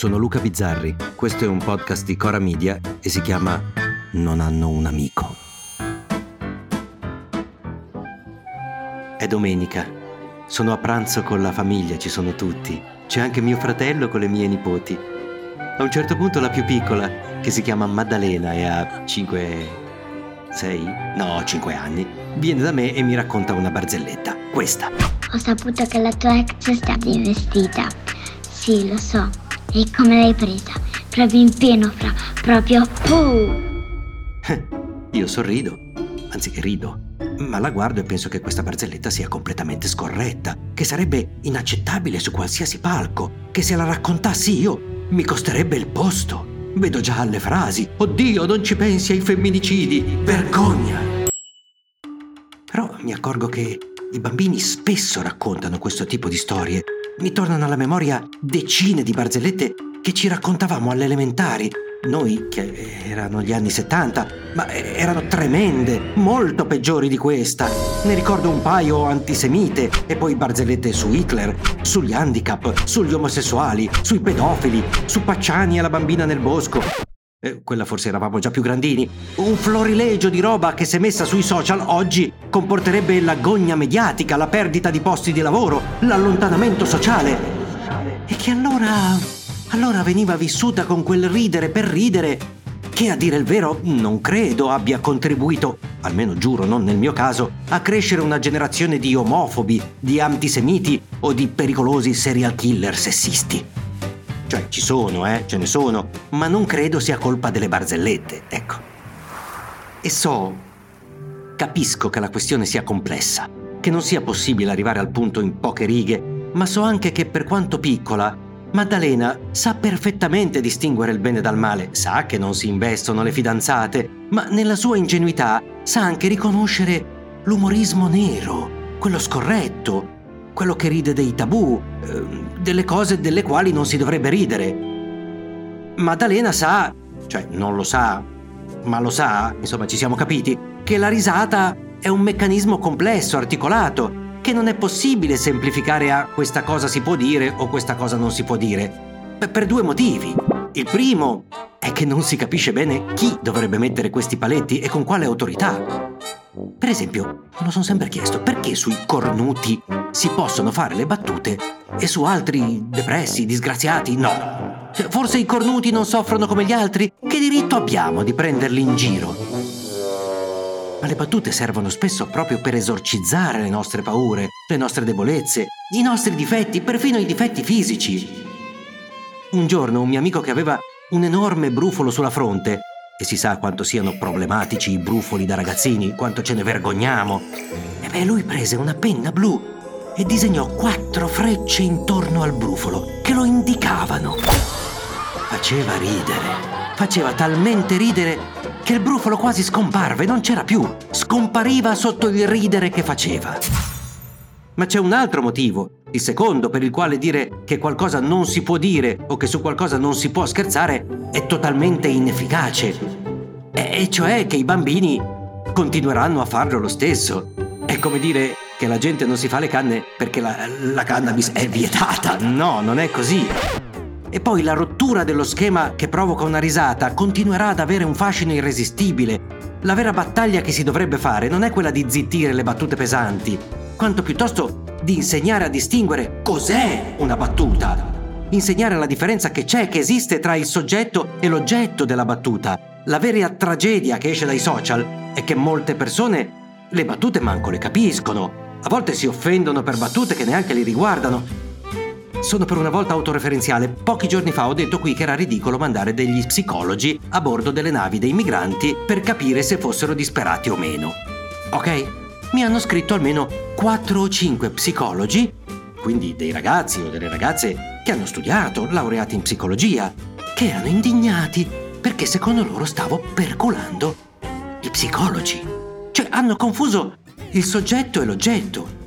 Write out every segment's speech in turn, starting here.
sono Luca Bizzarri, questo è un podcast di Cora Media e si chiama Non hanno un amico. È domenica, sono a pranzo con la famiglia, ci sono tutti, c'è anche mio fratello con le mie nipoti. A un certo punto la più piccola, che si chiama Maddalena e ha 5... 6? No, 5 anni, viene da me e mi racconta una barzelletta. Questa. Ho saputo che la tua ex sta vestita. Sì, lo so. E come l'hai presa? Proprio in pieno fra, proprio... Uh. Io sorrido, anzi rido, ma la guardo e penso che questa barzelletta sia completamente scorretta, che sarebbe inaccettabile su qualsiasi palco, che se la raccontassi io mi costerebbe il posto. Vedo già alle frasi. Oddio, non ci pensi ai femminicidi. Vergogna. Però mi accorgo che i bambini spesso raccontano questo tipo di storie. Mi tornano alla memoria decine di barzellette che ci raccontavamo alle elementari. Noi, che erano gli anni 70, ma erano tremende, molto peggiori di questa. Ne ricordo un paio antisemite e poi barzellette su Hitler, sugli handicap, sugli omosessuali, sui pedofili, su Pacciani e la bambina nel bosco eh, quella forse eravamo già più grandini, un florilegio di roba che se messa sui social oggi comporterebbe l'agonia mediatica, la perdita di posti di lavoro, l'allontanamento sociale. E che allora... allora veniva vissuta con quel ridere per ridere che a dire il vero non credo abbia contribuito, almeno giuro non nel mio caso, a crescere una generazione di omofobi, di antisemiti o di pericolosi serial killer sessisti. Cioè ci sono, eh, ce ne sono, ma non credo sia colpa delle barzellette, ecco. E so, capisco che la questione sia complessa, che non sia possibile arrivare al punto in poche righe, ma so anche che per quanto piccola, Maddalena sa perfettamente distinguere il bene dal male, sa che non si investono le fidanzate, ma nella sua ingenuità sa anche riconoscere l'umorismo nero, quello scorretto, quello che ride dei tabù, eh, delle cose delle quali non si dovrebbe ridere. Maddalena sa, cioè non lo sa, ma lo sa, insomma ci siamo capiti, che la risata è un meccanismo complesso, articolato, che non è possibile semplificare a questa cosa si può dire o questa cosa non si può dire. Per due motivi. Il primo è che non si capisce bene chi dovrebbe mettere questi paletti e con quale autorità. Per esempio, me lo sono sempre chiesto, perché sui cornuti si possono fare le battute e su altri depressi, disgraziati no? Forse i cornuti non soffrono come gli altri? Che diritto abbiamo di prenderli in giro? Ma le battute servono spesso proprio per esorcizzare le nostre paure, le nostre debolezze, i nostri difetti, perfino i difetti fisici. Un giorno un mio amico che aveva un enorme brufolo sulla fronte e si sa quanto siano problematici i brufoli da ragazzini, quanto ce ne vergogniamo. E beh, lui prese una penna blu e disegnò quattro frecce intorno al brufolo che lo indicavano. Faceva ridere, faceva talmente ridere che il brufolo quasi scomparve, non c'era più, scompariva sotto il ridere che faceva. Ma c'è un altro motivo, il secondo, per il quale dire che qualcosa non si può dire o che su qualcosa non si può scherzare è totalmente inefficace. E cioè che i bambini continueranno a farlo lo stesso. È come dire che la gente non si fa le canne perché la, la cannabis è vietata. No, non è così. E poi la rottura dello schema che provoca una risata continuerà ad avere un fascino irresistibile. La vera battaglia che si dovrebbe fare non è quella di zittire le battute pesanti, quanto piuttosto di insegnare a distinguere cos'è una battuta. Insegnare la differenza che c'è, che esiste tra il soggetto e l'oggetto della battuta. La vera tragedia che esce dai social è che molte persone le battute manco le capiscono. A volte si offendono per battute che neanche li riguardano. Sono per una volta autoreferenziale. Pochi giorni fa ho detto qui che era ridicolo mandare degli psicologi a bordo delle navi dei migranti per capire se fossero disperati o meno. Ok? mi hanno scritto almeno 4 o 5 psicologi, quindi dei ragazzi o delle ragazze che hanno studiato, laureati in psicologia, che erano indignati perché secondo loro stavo percolando i psicologi. Cioè hanno confuso il soggetto e l'oggetto.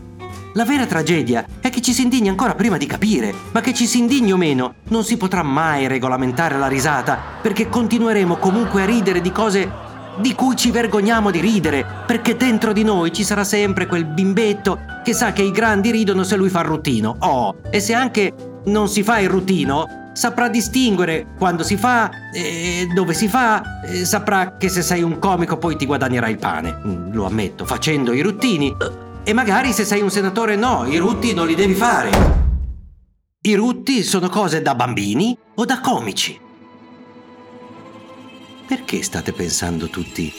La vera tragedia è che ci si indigna ancora prima di capire, ma che ci si indigni o meno, non si potrà mai regolamentare la risata, perché continueremo comunque a ridere di cose di cui ci vergogniamo di ridere, perché dentro di noi ci sarà sempre quel bimbetto che sa che i grandi ridono se lui fa il ruttino. Oh, e se anche non si fa il ruttino, saprà distinguere quando si fa e dove si fa, e saprà che se sei un comico poi ti guadagnerai il pane, mm, lo ammetto, facendo i ruttini. E magari se sei un senatore no, i rutti non li devi fare. I rutti sono cose da bambini o da comici. Perché state pensando tutti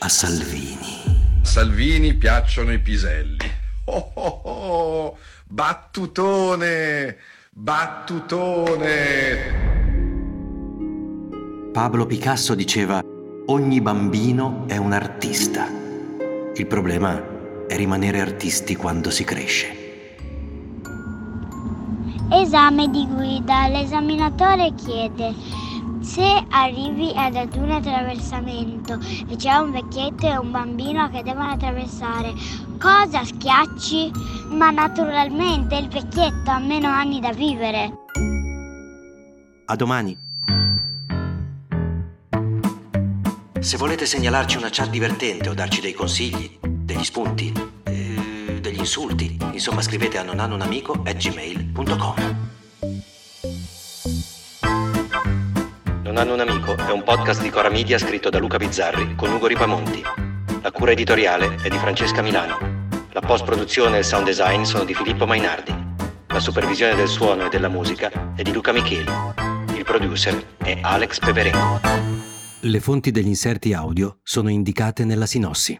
a Salvini? Salvini piacciono i piselli. Oh, oh, oh, battutone, battutone. Pablo Picasso diceva, ogni bambino è un artista. Il problema è rimanere artisti quando si cresce. Esame di guida. L'esaminatore chiede se arrivi ad un attraversamento e c'è un vecchietto e un bambino che devono attraversare, cosa schiacci? Ma naturalmente il vecchietto ha meno anni da vivere. A domani. Se volete segnalarci una chat divertente o darci dei consigli, degli spunti, eh, degli insulti, insomma scrivete a nonhannounamico.gmail.com Non hanno un amico è un podcast di Cora Media scritto da Luca Bizzarri con Ugo Ripamonti. La cura editoriale è di Francesca Milano. La post-produzione e il sound design sono di Filippo Mainardi. La supervisione del suono e della musica è di Luca Micheli. Il producer è Alex Peverengo. Le fonti degli inserti audio sono indicate nella sinossi.